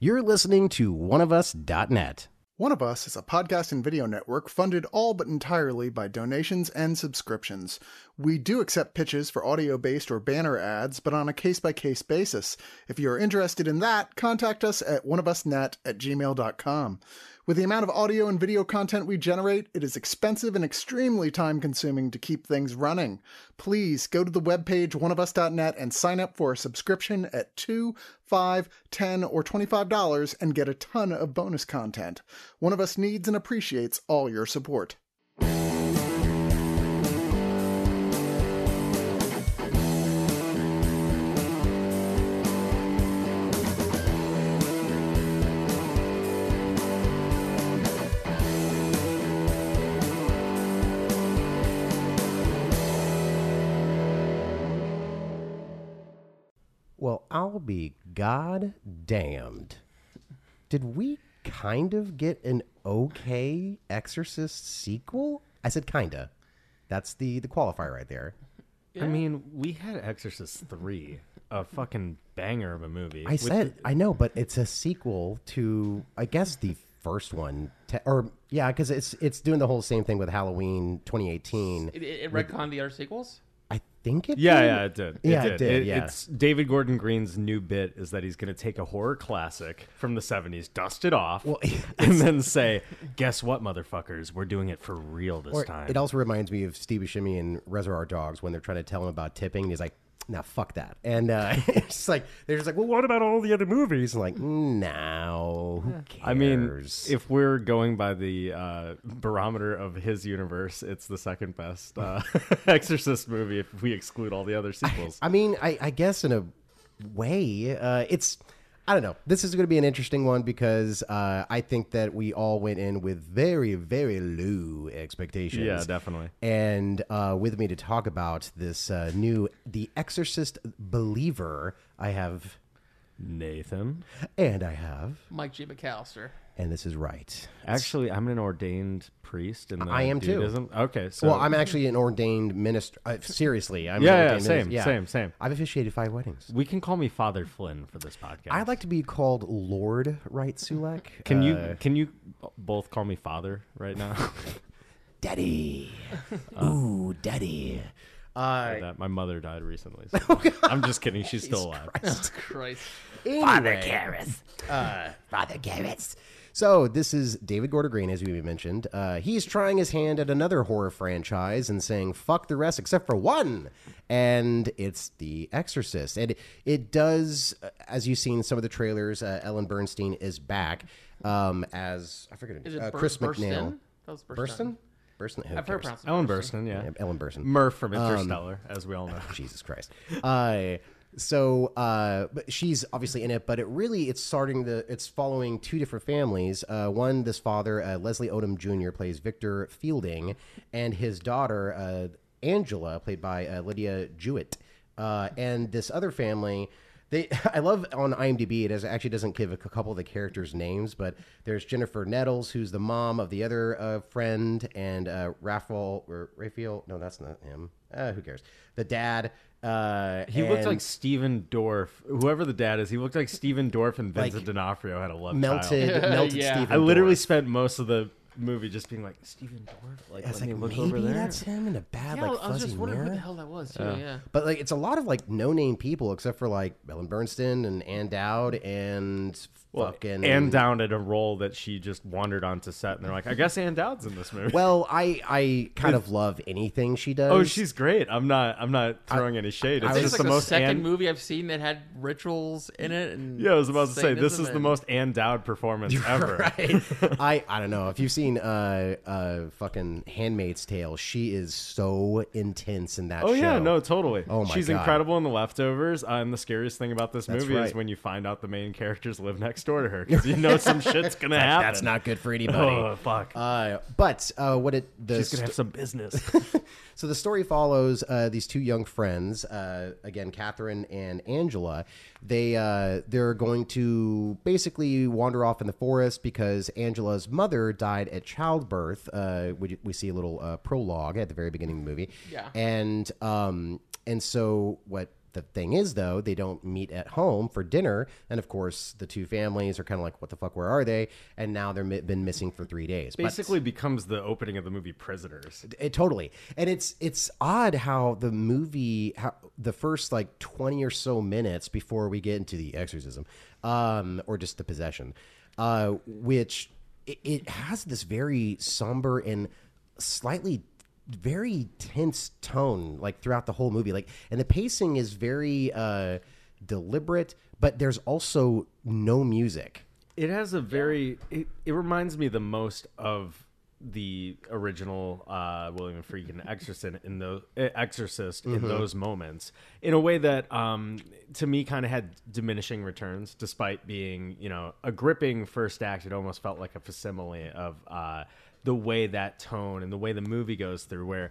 You're listening to oneofus.net. One of Us is a podcast and video network funded all but entirely by donations and subscriptions. We do accept pitches for audio based or banner ads, but on a case by case basis. If you are interested in that, contact us at oneofusnet at gmail.com. With the amount of audio and video content we generate, it is expensive and extremely time consuming to keep things running. Please go to the webpage oneofus.net and sign up for a subscription at two, five, ten, or $25 and get a ton of bonus content. One of Us needs and appreciates all your support. I'll be god damned. Did we kind of get an okay Exorcist sequel? I said kinda. That's the the qualifier right there. I mean, we had Exorcist 3, a fucking banger of a movie. I said I know, but it's a sequel to I guess the first one, te- or yeah, because it's it's doing the whole same thing with Halloween 2018. It, it, it retconned the other sequels. Think it. Yeah, did? yeah, it did. It Yeah, did. it did, yeah. It's David Gordon Green's new bit is that he's going to take a horror classic from the 70s, dust it off, Well, and then say, guess what, motherfuckers? We're doing it for real this Or time. It also reminds me of Steve Buscemi and Reservoir Dogs when they're trying to tell him about tipping, and he's like, "Nah, fuck that." And uh, it's like they're just like, "Well, what about all the other movies?" And like, no, who cares? I mean, if we're going by the uh, barometer of his universe, it's the second best uh, Exorcist movie if we exclude all the other sequels. I mean, I, I guess in a way, uh, it's. I don't know. This is going to be an interesting one because uh, I think that we all went in with very, very low expectations. Yeah, definitely. And uh, with me to talk about this uh, new The Exorcist Believer, I have, Nathan. and I have, Mike G. McAllister. And this is right. Actually, I'm an ordained priest in the I am too. Okay, so well, I'm actually an ordained minister. Uh, seriously, I'm Yeah, an yeah, same, minister. Yeah. same, same. I've officiated five weddings. we can call me Father Flynn for this podcast. I'd like to be called Lord Right Sulek. Can Uh, you can you both call me Father right now? Daddy? Ooh, Daddy. Uh, that my mother died recently. so- Oh, I'm just kidding. She's still alive. Christ. Father Gareth. Uh, Father Gareth. So this is David Gordon Green, as we mentioned. Uh, he's trying his hand at another horror franchise and saying "fuck the rest except for one," and it's The Exorcist. And it, it does, uh, as you've seen some of the trailers. Uh, Ellen Bernstein is back um, as I forget Is it name. Uh, Bur- Chris Burston? MacNeil. That was Burston. Burston. Who I've heard cares? pronounced Ellen Burston. Burstyn, yeah. Yeah, Ellen Burstyn. Murph from Um, Interstellar, as we all know. Jesus Christ. Uh, so, uh, but she's obviously in it, but it really it's starting the it's following two different families. Uh, one, this father, uh, Leslie Odom Jr. plays Victor Fielding, and his daughter uh, Angela, played by uh, Lidya Jewett. Uh, and this other family. They, I love on IMDb. It actually doesn't give a couple of the characters' names, but there's Jennifer Nettles, who's the mom of the other uh, friend, and uh, Raphael or Raphael. No, that's not him. Uh, who cares? The dad. Uh, He looked like Stephen Dorff. Whoever the dad is, he looked like Stephen Dorff and Like, Vincent D'Onofrio had a love melted, child. melted Yeah. Stephen. I literally Dorff. spent most of the movie just being like Stephen Dorff. Like, I was like, look maybe over there. that's him in a bad Yeah, like I was fuzzy just wondering mirror. who the hell that was, too. yeah. But like, it's a lot of like no-name people, except for like Ellen Bernstein and Ann Dowd and Well, fucking Ann Dowd at a role that she just wandered onto set, and they're like, "I guess Ann Dowd's in this movie." Well, I I kind of love anything she does. oh, she's great. I'm not. I'm not throwing any shade. It's I just like the the most second Anne- movie I've seen that had rituals in it. And Yeah, I was about to say this is the most Ann Dowd performance ever. right. I I don't know if you've seen uh uh fucking Handmaid's Tale. She is so intense in that. Oh show. yeah, no, totally. Oh, my She's God. incredible in The Leftovers. Uh, and the scariest thing about this That's movie is when you find out the main characters live next door to her because you know some shit's gonna happen. That's not good for anybody. Oh fuck. Uh, but uh, what it the She's gonna have some business. So the story follows uh, these two young friends, uh, again, Katherine and Angela. They uh, they're going to basically wander off in the forest because Angela's mother died at childbirth. Uh, we, we see a little uh, prologue at the very beginning of the movie. Yeah. and um, and so what the thing is, though, they don't meet at home for dinner, and of course, the two families are kind of like, "What the fuck? Where are they?" And now they've been missing for three days. But- Basically, becomes the opening of the movie Prisoners. it, totally and it's it's odd how the movie how the first like 20 or so minutes before we get into the exorcism um or just the possession uh which it, it has this very somber and slightly very tense tone like throughout the whole movie like and the pacing is very uh deliberate but there's also no music It has a very. It, it reminds me the most of the original uh, William Friedkin Exorcist in the Exorcist in those moments, in a way that um, to me kind of had diminishing returns, despite being you know a gripping first act. It almost felt like a facsimile of uh, the way that tone and the way the movie goes through, where.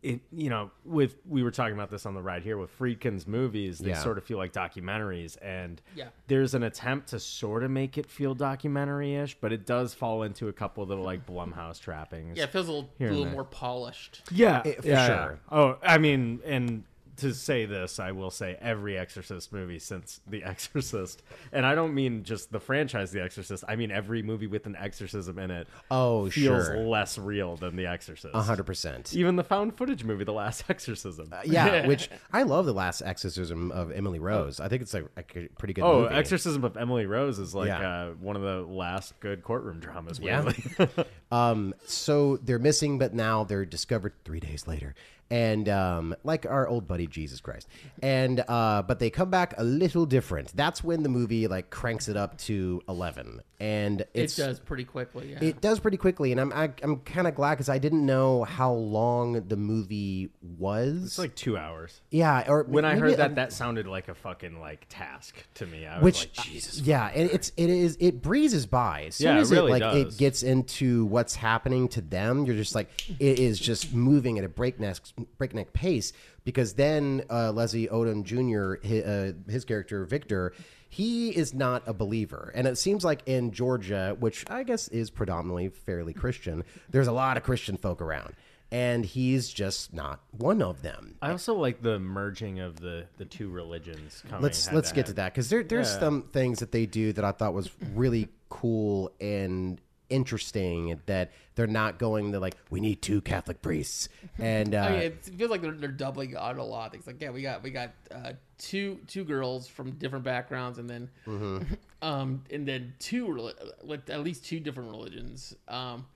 It, you know, with we were talking about this on the ride here with Friedkin's movies, they Yeah. sort of feel like documentaries, and Yeah. there's an attempt to sort of make it feel documentary-ish, but it does fall into a couple of the like Blumhouse trappings. Yeah, it feels a little, Here and little more polished. yeah, It- for yeah, sure. yeah. Oh, I mean, and to say this, I will say every Exorcist movie since The Exorcist, and I don't mean just the franchise The Exorcist. I mean every movie with an exorcism in it. Oh, feels sure. less real than The Exorcist. 100% Even the found footage movie, The Last Exorcism. Yeah, which I love the last exorcism of Emily Rose. I think it's like a pretty good Oh, movie. Exorcism of Emily Rose is like Yeah. uh, one of the last good courtroom dramas. Yeah. weirdly. Um, so they're missing, but now they're discovered three days later, and um, like our old buddy Jesus Christ, and uh, but they come back a little different. That's when the movie like cranks it up to eleven, and It does pretty quickly. Yeah. It does pretty quickly, and I'm I, I'm kind of glad because I didn't know how long the movie was. it's like two hours. yeah, or When I maybe heard a- that, that sounded like a fucking like task to me. I was which like, Jesus. yeah and it's it is it breezes by as soon Yeah, it as really it like does. it gets into what's happening to them you're just like it is just moving at a breakneck breakneck pace because then uh, leslie odom jr his, uh, his character victor he is not a believer and it seems like in georgia which i guess is predominantly fairly christian there's a lot of christian folk around and he's just not one of them I also like the merging of the the two religions. Coming let's let's get to that because there there's Yeah. some things that they do that I thought was really cool and interesting that they're not going to like we need two Catholic priests and uh, I mean, it feels like they're, they're doubling on a lot things. Like, yeah, we got we got uh, two two girls from different backgrounds, and then Mm-hmm. um, and then two with at least two different religions. Um,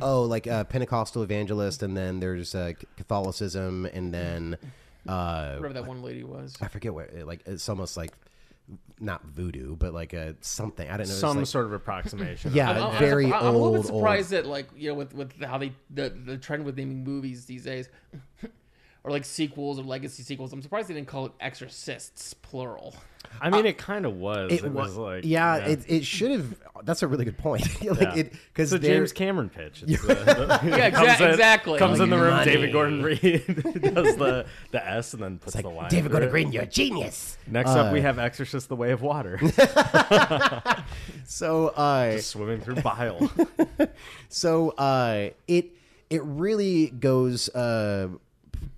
oh like uh, Pentecostal evangelist and then there's uh, Catholicism and then uh, whatever that one lady was. I forget what like it's almost like not voodoo but like a something I don't know Some like- sort of approximation. yeah I'm, I'm, very I'm, I'm a little bit old surprised that like you know with with how they the the trend with naming movies these days. Or like sequels or legacy sequels. I'm surprised they didn't call it Exorcists plural. I mean, it kind of was. It, wa- was like yeah, it, it should have that's a really good point like Yeah. it because it's a James Cameron pitch. It's the, the- Yeah, comes exa- in- exactly. Comes in the room. Money. David Gordon Reed does the the S and then puts like the line. David through Gordon it. Green you're a genius Next up, we have Exorcist: The Way of Water, so uh swimming through bile. So uh, it it really goes uh,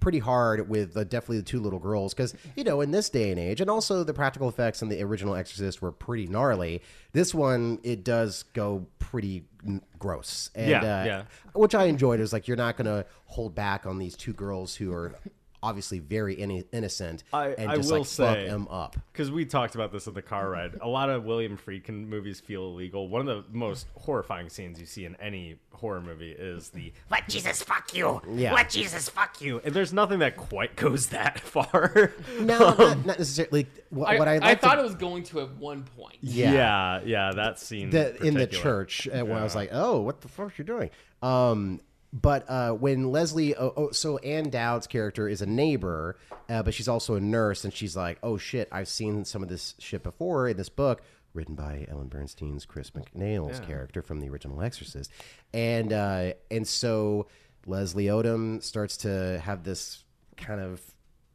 pretty hard with uh, definitely the two little girls because you know in this day and age, and also the practical effects in the original Exorcist were pretty gnarly. This one it does go pretty n- gross, and Yeah, uh, yeah. which I enjoyed. It was like you're not going to hold back on these two girls who are obviously very inno- innocent I- and I just will like fuck say- them up. Because we talked about this in the car ride. A lot of William Friedkin movies feel illegal. One of the most horrifying scenes you see in any horror movie is the "What Jesus fuck you? Yeah. What Jesus fuck you?" And there's nothing that quite goes that far. No, not, not necessarily. What, I, what I, I, like to- thought it was going to at one point. Yeah. yeah, yeah, that scene the, in the church uh, when I was like, "Oh, what the fuck are you doing?" Um, but uh, when Leslie, oh, oh, so Ann Dowd's character is a neighbor, uh, but she's also a nurse, and she's like, "Oh shit, I've seen some of this shit before in this book." Written by Ellen Bernstein's Chris MacNeil's character from the original Exorcist, and uh, and so Leslie Odom starts to have this kind of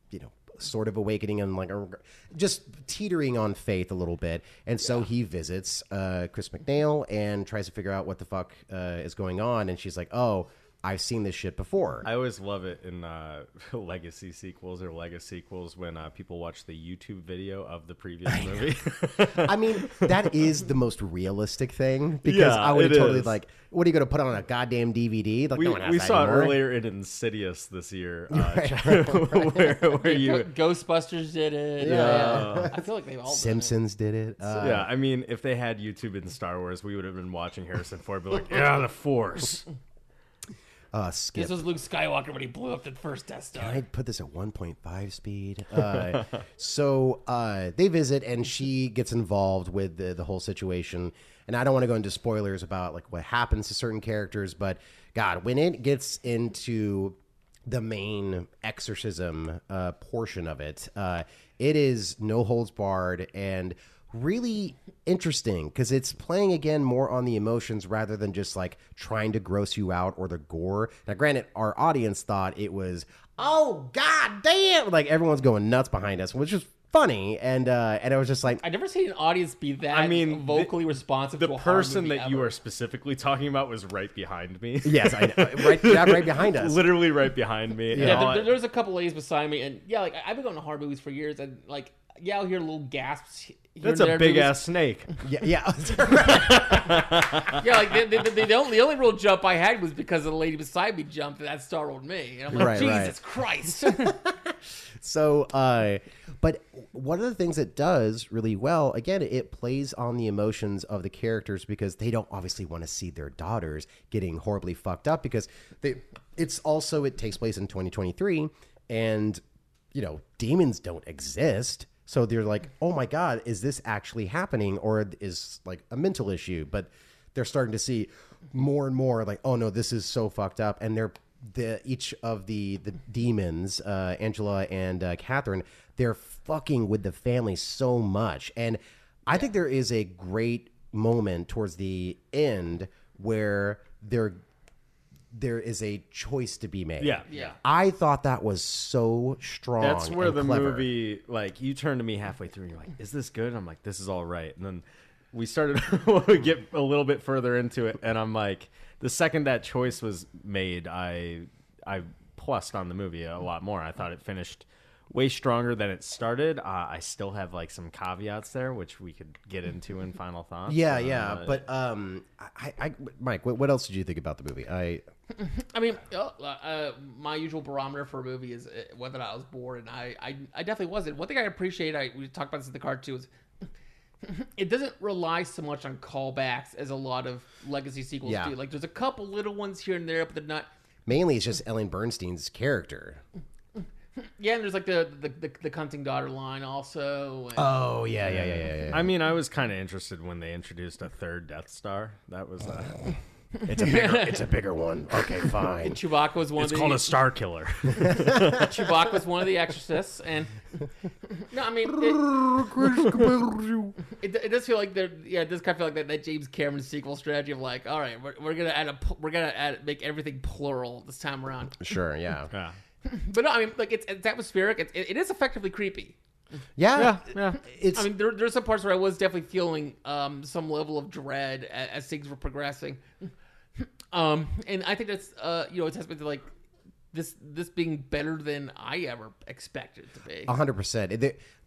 you know sort of awakening and like a, just teetering on faith a little bit. And so he visits uh, chris macneil and tries to figure out what the fuck uh, is going on. And she's like oh I've seen this shit before. I always love it in uh, legacy sequels or legacy sequels when uh, people watch the YouTube video of the previous movie. I mean, that is the most realistic thing because Yeah, I would totally is. like, what are you going to put on a goddamn DVD? Like, we no one has we that saw anymore. it earlier in Insidious this year, uh, where, where you. Ghostbusters did it. Yeah. I feel like they've all done it. Simpsons did it. Uh, Yeah, I mean, if they had YouTube in Star Wars, we would have been watching Harrison Ford be like, "Yeah, the Force." Uh, Skip. This was Luke Skywalker when he blew up the first Death Star. Can I put this at 1.5 speed? Uh, so uh, they visit, and she gets involved with the, the whole situation. And I don't want to go into spoilers about like what happens to certain characters, but God, when it gets into the main exorcism uh, portion of it, uh, it is no holds barred and really interesting because it's playing again more on the emotions rather than just like trying to gross you out or the gore. Now, granted, our audience thought it was, oh god damn, like everyone's going nuts behind us, which is funny, and uh, and I was just like, I've never seen an audience be that I mean, vocally responsive The to a person movie that you ever. are specifically talking about was right behind me. yes, I know, right, yeah, right behind us. Literally right behind me. Yeah, And there, there's a couple ladies beside me, and yeah, like I've been going to horror movies for years, and like yeah, I'll hear little gasps. here that's and there a big ass snake. Yeah, yeah. Yeah, like the, the, the, the only the only real jump I had was because the lady beside me jumped, and that startled me. And I'm like, Right, right. Jesus Christ! So, uh, but one of the things it does really well, again, it plays on the emotions of the characters because they don't obviously want to see their daughters getting horribly fucked up because they, it's also, it takes place in 2023 and, you know, demons don't exist. So they're like, oh my God, is this actually happening or is like a mental issue? But they're starting to see more and more like, oh no, this is so fucked up. And they're, the each of the the demons, uh, Angela and uh, Katherine, they're fucking with the family so much, and I think there is a great moment towards the end where there there is a choice to be made. Yeah. Yeah. I thought that was so strong. That's where and the clever. movie, like, you turn to me halfway through and you're like, is this good? And I'm like, this is all right. And then we started, we get a little bit further into it. And I'm like, the second that choice was made, I, I plussed on the movie a lot more. I thought it finished way stronger than it started. Uh, I still have like some caveats there, which we could get into in final thoughts. Yeah, Uh, yeah, but um, I, I, Mike, what, what else did you think about the movie? I, I mean, uh, uh, my usual barometer for a movie is uh, whether I was bored, and I, I, I definitely wasn't. One thing I appreciate, I we talked about this in the card too, is it doesn't rely so much on callbacks as a lot of legacy sequels Yeah. do. Like, there's a couple little ones here and there, but they're not. mainly it's just Ellen Bernstein's character. Yeah, and there's like the the, the, the cunting daughter line also. And, Oh yeah, yeah, yeah, yeah. yeah. I mean, I was kind of interested when they introduced a third Death Star. That was, uh, It's a bigger, it's a bigger one. Okay, fine. Chewbacca was one it's of the called a Starkiller. Chewbacca was one of the exorcists, and no, I mean, it, it, it does feel like there. Yeah, it does kind of feel like that, that James Cameron sequel strategy of like, all right, we're, we're gonna add a, pl- we're gonna add make everything plural this time around. Sure, yeah, yeah. But no, I mean, like it's, it's atmospheric. It's, it, it is effectively creepy. yeah, yeah. yeah. It's I mean, there, there's some parts where I was definitely feeling um, some level of dread as, as things were progressing. Um, and I think that's uh, you know, it has been to like this this being better than I ever expected it to be. A hundred percent.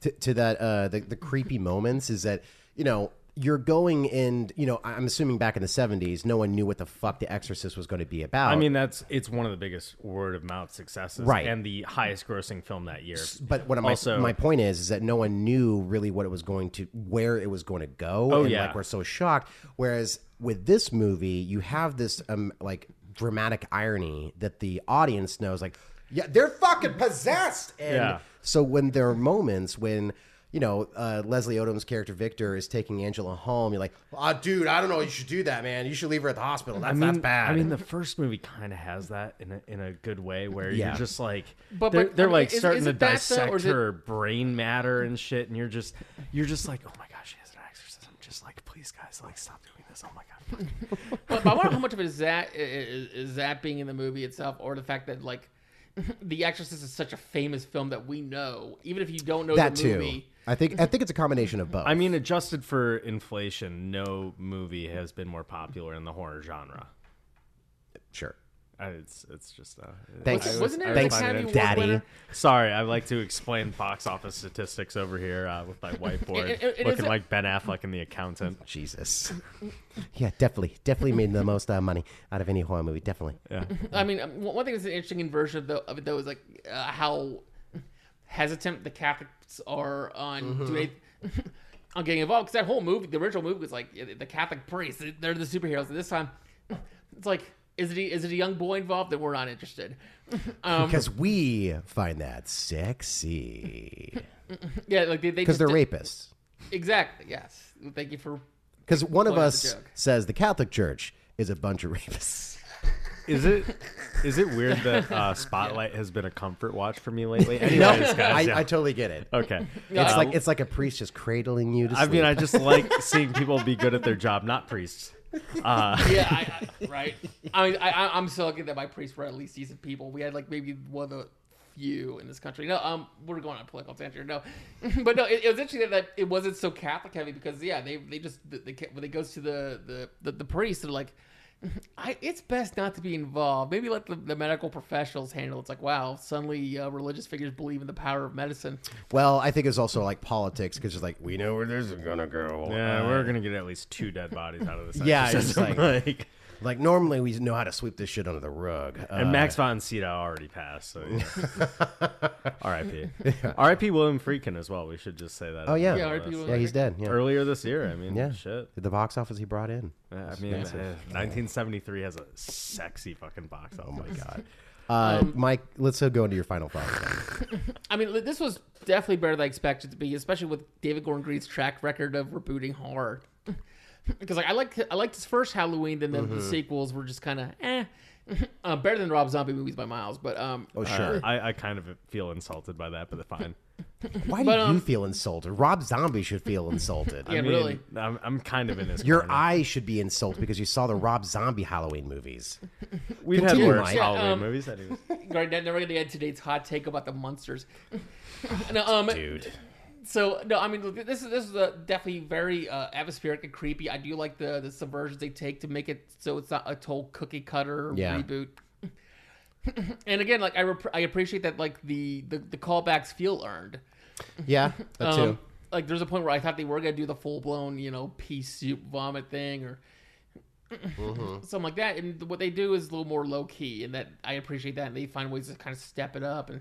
To, to that, uh, the the creepy moments is that you know you're going in. You know, I'm assuming back in the '70s, no one knew what the fuck The Exorcist was going to be about. I mean, that's it's one of the biggest word of mouth successes, Right. And the highest grossing film that year. but what my also, my point is is that no one knew really what it was going to, where it was going to go. Oh, and yeah. like we're so shocked. Whereas with this movie, you have this um like dramatic irony that the audience knows, like, yeah, they're fucking possessed. And Yeah. so when there are moments when you know uh, Leslie Odom's character Victor is taking Angela home, you're like, oh, dude, I don't know, you should do that, man. You should leave her at the hospital. That's I mean, that's bad. I mean, the first movie kind of has that in a in a good way, where Yeah. you're just like, But- they're, but, they're I mean, like is- starting is to it that, though, dissect or is it- her brain matter and shit, and you're just you're just like, oh my gosh, she has an exorcism. Just like, please, guys, like, stop doing this. Oh my god. but, but I wonder how much of it is that is, is that being in the movie itself, or the fact that like The Exorcist is such a famous film that we know, even if you don't know that the too. I think I think it's a combination of both. I mean, adjusted for inflation, no movie has been more popular in the horror genre. sure. I, it's it's just uh, Thanks. Was- Wasn't I there Thanks, finding Academy it Award Daddy. Sorry, I like to explain box office statistics over here uh, with my whiteboard, It- it- it looking is a- like Ben Affleck in The Accountant. Jesus. Yeah, definitely, definitely made the most uh, money out of any horror movie. Definitely. Yeah, I mean, um, one one thing that's an interesting inversion of, the, of it though is like uh, how hesitant the Catholics are on Mm-hmm. do they on getting involved. Because that whole movie, the original movie, was like the Catholic priests, they're the superheroes. And this time, it's like, is it a, it a young boy involved? Then we're not interested. Um, Because we find that sexy. yeah, like they, they Because just they're did- rapists. Exactly. Yes. Thank you for. Because one of us that's a joke. says the Catholic Church is a bunch of rapists. is it is it weird that uh, Spotlight has been a comfort watch for me lately? Anyways, No, guys, I, yeah. I totally get it. okay. It's Uh, like it's like a priest just cradling you to I sleep. mean, I just like seeing people be good at their job, not priests. Uh, Yeah, I, I, right. I mean, I, I'm so lucky that my priests were at least decent people. We had like maybe one of the few in this country. No, um, we're going on political tangent. No, but no, it, it was interesting that it wasn't so Catholic heavy because yeah, they they just they, they when it goes to the the the, the they're like. I, it's best not to be involved. Maybe let the, the medical professionals handle. it. It's like, wow, suddenly uh, religious figures believe in the power of medicine. well, I think it's also like politics because it's like we know where this is gonna go. yeah, Uh, we're gonna get at least two dead bodies out of this. Yeah, it's exorcism. like- like, like normally we know how to sweep this shit under the rug. Uh, and Max von Sydow already passed. So yeah. R.I.P. R.I.P. William Friedkin as well. We should just say that. Oh yeah, Yeah, yeah, R.I.P. William he's dead. Yeah, Earlier this year. I mean, yeah. shit. The box office he brought in. Yeah, I mean, uh, 1973 has a sexy fucking box office. Oh my god. Uh, Um, Mike, let's uh, go into your final thoughts. I mean, this was definitely better than I expected to be, especially with David Gordon Green's track record of rebooting horror. because like I like I liked his first Halloween, then the, the sequels were just kind of eh. Uh, better than Rob Zombie movies by miles, but um, Oh sure. I, I kind of feel insulted by that, but fine. Why do but, you um, feel insulted? Rob Zombie should feel insulted. Yeah, I mean, really. I'm, I'm kind of in his Your corner. eyes should be insulted because you saw the Rob Zombie Halloween movies. We've Continue, had worse Mike. Halloween Yeah, um, movies. Anyways. right now we're gonna get today's hot take about the monsters. no, um, Dude. So no, I mean this is this is a definitely very uh, atmospheric and creepy. I do like the the subversions they take to make it so it's not a total cookie cutter Yeah. reboot. and again, like I rep- I appreciate that like the, the the callbacks feel earned. Yeah, that too. Um, like there's a point where I thought they were gonna do the full blown you know pea soup vomit thing or Mm-hmm. something like that, and what they do is a little more low key, and that I appreciate that. And they find ways to kind of step it up and.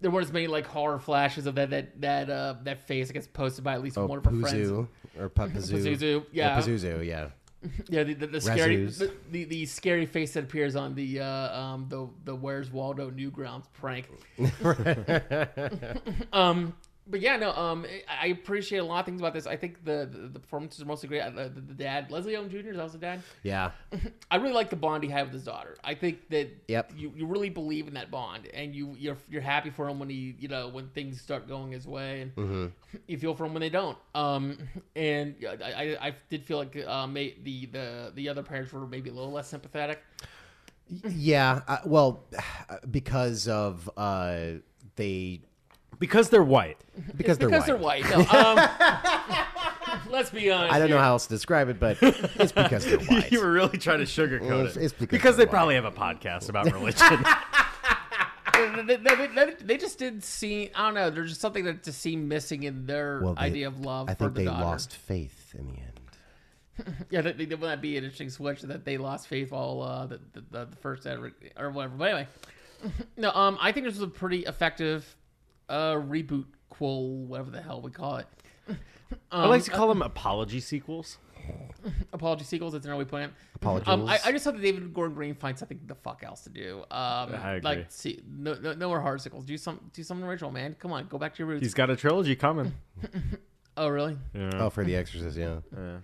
There weren't as many like horror flashes of that that that uh, that face that gets posted by at least Oh, one of her friends. Pazuzu or Pazuzu. Pazuzu, yeah. Pazuzu, yeah. Yeah, the, the, the scary the, the, the scary face that appears on the uh, um the the Where's Waldo Newgrounds prank. um, but yeah, no, um, I appreciate a lot of things about this. I think the the, the performances are mostly great. Uh, The, the, the dad, Leslie Young Jr. is also dad. Yeah. I really like the bond he had with his daughter. I think that Yep. you, you really believe in that bond, and you you're you're happy for him when he you know when things start going his way, and Mm-hmm. you feel for him when they don't. Um, and I, I, I did feel like uh, may, the the the other parents were maybe a little less sympathetic. Yeah. Uh, well, because of uh, they Because they're white. because they're because white. they're white. No, um, let's be honest. I don't know here. how else to describe it, but it's because they're white. you were really trying to sugarcoat It's- it. it's because they probably have a podcast about religion. they, they, they, they just didn't see. I don't know. There's just something that just seemed missing in their Well, they- idea of love. I for think the they daughter. lost faith in the end. Yeah, that, that would be an interesting switch that they lost faith while uh, the, the, the the first ever or whatever. But anyway, no, um, I think this was a pretty effective uh reboot, quel, whatever the hell we call it. I like to call them apology sequels. Apology sequels. That's another way of putting it. Apologies. Um, I, I just hope that David Gordon Green finds something the fuck else to do. Um, I agree. like see, no, no, no more hard sequels. Do some, do something original, man. Come on, go back to your roots. He's got a trilogy coming. oh, really? Yeah. oh, for The Exorcist, yeah. Yeah.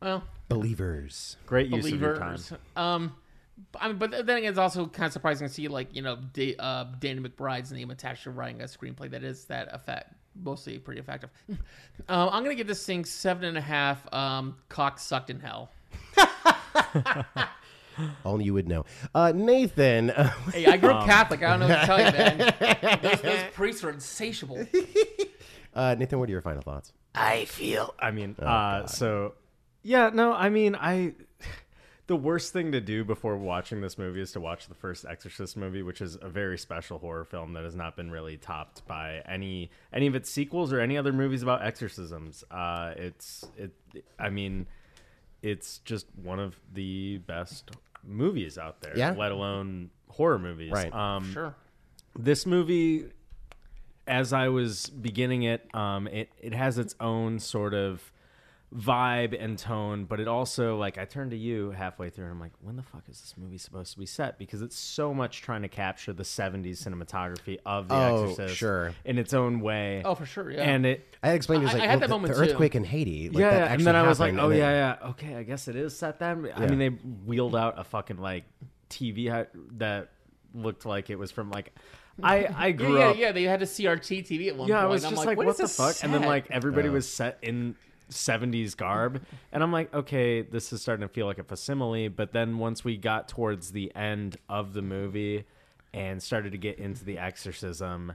Well, Believers. Great use of your time. Um, I mean, but then again, it's also kind of surprising to see like you know da- uh, Danny McBride's name attached to writing a screenplay that is that effect mostly pretty effective. um, I'm gonna give this thing seven and a half. Um, cock sucked in hell. Only you would know. Uh, Nathan, uh, Hey, I grew up Catholic. I don't know what to tell you, man. Those, those priests are insatiable. uh, Nathan, what are your final thoughts? I feel. I mean, Oh, uh, so yeah, no, I mean, I. the worst thing to do before watching this movie is to watch the first Exorcist movie, which is a very special horror film that has not been really topped by any any of its sequels or any other movies about exorcisms. Uh, it's it. I mean, it's just one of the best movies out there. Yeah. Let alone horror movies. Right. Um, Sure. this movie as i was beginning it um it it has its own sort of vibe and tone but it also like i turned to you halfway through and i'm like when the fuck is this movie supposed to be set because it's so much trying to capture the 70s cinematography of the Oh, exorcist sure. in its own way Oh, for sure. Yeah. and it I had explained it was I- like I had well, that the, moment the too. earthquake in Haiti. Like, yeah, that and actually then I was like, oh and yeah, yeah, okay, I guess it is set then. I mean, they wheeled out a fucking like TV that looked like it was from like I I yeah, grew yeah, up. yeah. yeah, They had a CRT TV at one Yeah, point. I was I'm just like, like, what, the fuck? this And then like everybody Yeah. was set in 70s garb, and I'm like, okay, this is starting to feel like a facsimile. But then once we got towards the end of the movie and started to get into the exorcism,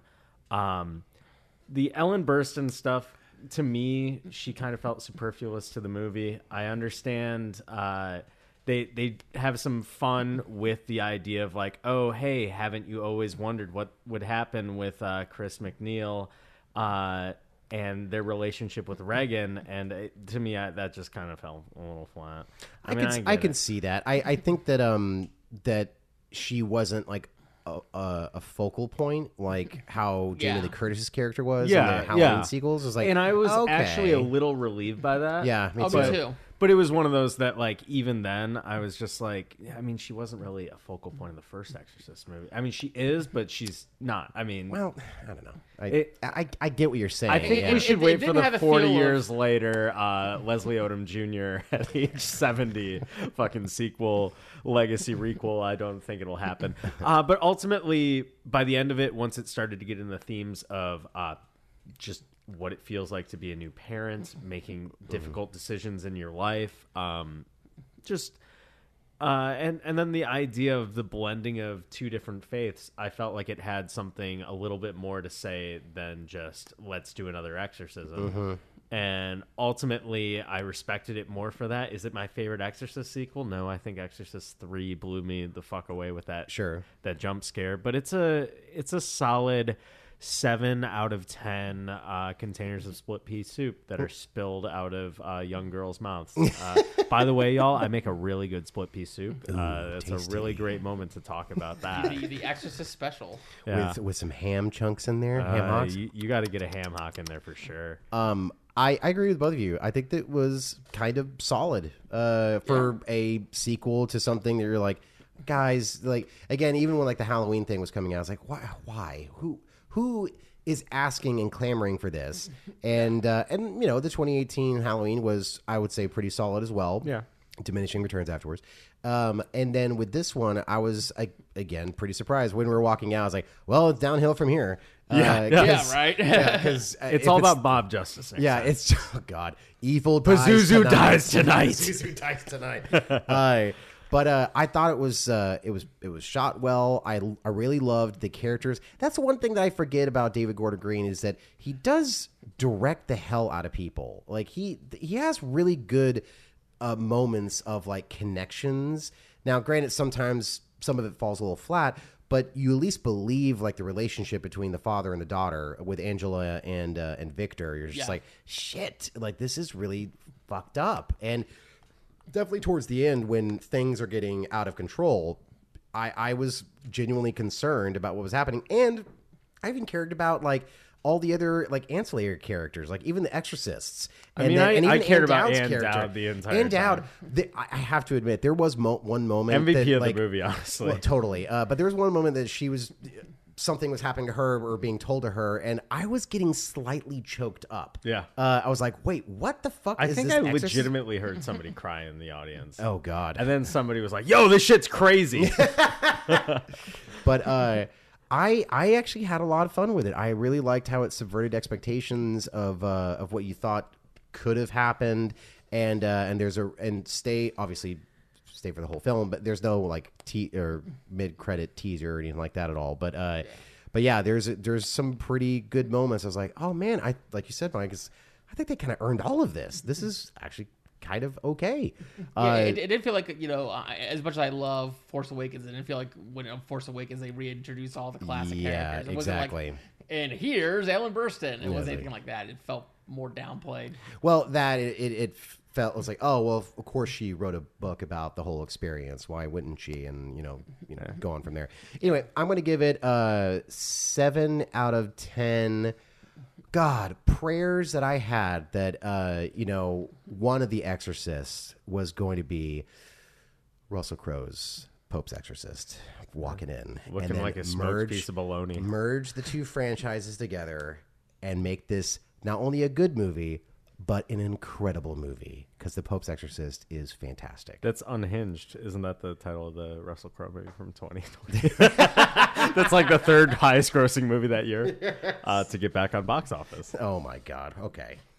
um, the Ellen Burstyn stuff to me, she kind of felt superfluous to the movie. I understand uh, they they have some fun with the idea of like, oh hey, haven't you always wondered what would happen with uh, Chris MacNeil uh, and their relationship with Regan? And it, to me, I, that just kind of fell a little flat. I, mean, can I, I, can it. see that. I, I think that um that she wasn't like a, a, a focal point like how Jamie Yeah. Lee Curtis's character was Yeah, in the Halloween yeah. sequels. Was like, and I was okay. actually a little relieved by that. yeah, me too. Me too. But it was one of those that, like, even then, I was just like, yeah, I mean, she wasn't really a focal point of the first Exorcist movie. I mean, she is, but she's not. I mean, Well, I don't know. I, It- I, I get what you're saying. I think yeah. we should It- it wait for the 40 feel of- years later, uh, Leslie Odom Jr. at age 70, fucking sequel, legacy requel. I don't think it'll happen. Uh, but ultimately, by the end of it, once it started to get in the themes of uh, just what it feels like to be a new parent, making difficult decisions in your life, um, just uh, and and then the idea of the blending of two different faiths, I felt like it had something a little bit more to say than just let's do another exorcism. And ultimately, I respected it more for that. Is it my favorite Exorcist sequel? No, I think Exorcist Three blew me the fuck away with that Sure. that jump scare. But it's a it's a solid seven out of ten uh, containers of split pea soup that are spilled out of uh, young girls' mouths. Uh, by the way, y'all, I make a really good split pea soup. Uh, it's a really great moment to talk about that. the, the Exorcist special. Yeah. with with some ham chunks in there, ham Uh, hocks. you you got to get a ham hock in there for sure. Um, I, I agree with both of you. I think that was kind of solid uh, for a sequel to something that you're like, guys, like again, even when like the Halloween thing was coming out, I was like, why, why, who, who is asking and clamoring for this? And uh, and you know, the 2018 Halloween was, I would say, pretty solid as well. Yeah. Diminishing returns afterwards. Um, and then with this one, I was I, again pretty surprised when we were walking out. I was like, "Well, it's downhill from here." Yeah, Uh, yeah. right? Yeah, because It's all about Bob Justice. yeah, time. it's oh god, evil Pazuzu dies dies tonight. Pazuzu dies tonight. uh, but uh, I thought it was uh, it was it was shot well. I I really loved the characters. That's the one thing that I forget about David Gordon Green is that he does direct the hell out of people. Like he he has really good uh, moments of like connections. Now, granted, sometimes some of it falls a little flat, but you at least believe like the relationship between the father and the daughter with Angela and uh, and Victor. You're just Yeah. like, shit, like this is really fucked up. And definitely towards the end, when things are getting out of control, I I was genuinely concerned about what was happening, and I even cared about like. All the other like ancillary characters, like even the exorcists. I mean, I- and I even cared Ann about Dowd's Ann character. Dowd the entire Ann Dowd, the, I I have to admit, there was mo- one moment MVP that, of like, the movie, honestly. well, totally. Uh, but there was one moment that she was something was happening to her or being told to her, and I was getting slightly choked up. Yeah. uh, I was like, "Wait, what the fuck?" I is think this I Exorcist?" legitimately heard somebody cry in the audience. Oh God! And then somebody was like, "Yo, this shit's crazy." but uh, I I actually had a lot of fun with it. I really liked how it subverted expectations of uh, of what you thought could have happened, and uh, and there's a and stay obviously stay for the whole film, but there's no like te- or mid credit teaser or anything like that at all. But uh, but yeah, there's there's some pretty good moments. I was like, oh man, I like you said, Mike, I think they kind of earned all of this. This is actually kind of okay. Yeah, Uh, it, it did feel like you know, I- as much as I love Force Awakens, it didn't feel like when uh, Force Awakens they reintroduced all the classic Yeah, characters. It wasn't like, exactly. and here's Ellen Burstyn. It wasn't like- anything like that. It felt more downplayed. Well, that it, it, it felt it was like, oh well, of course she wrote a book about the whole experience. Why wouldn't she? And you know, you know, go on from there. Anyway, I'm going to give it a seven out of ten. God, prayers that I had that uh, you know, one of the exorcists was going to be Russell Crowe's Pope's Exorcist walking in, Looking and like a smoked merge- piece of bologna. merge the two franchises together and make this not only a good movie but an incredible movie because the Pope's Exorcist is fantastic. That's unhinged, isn't that the title of the Russell Crowe movie from 2020? That's like the third highest grossing movie that year uh, to get back on box office. Oh my God! Okay,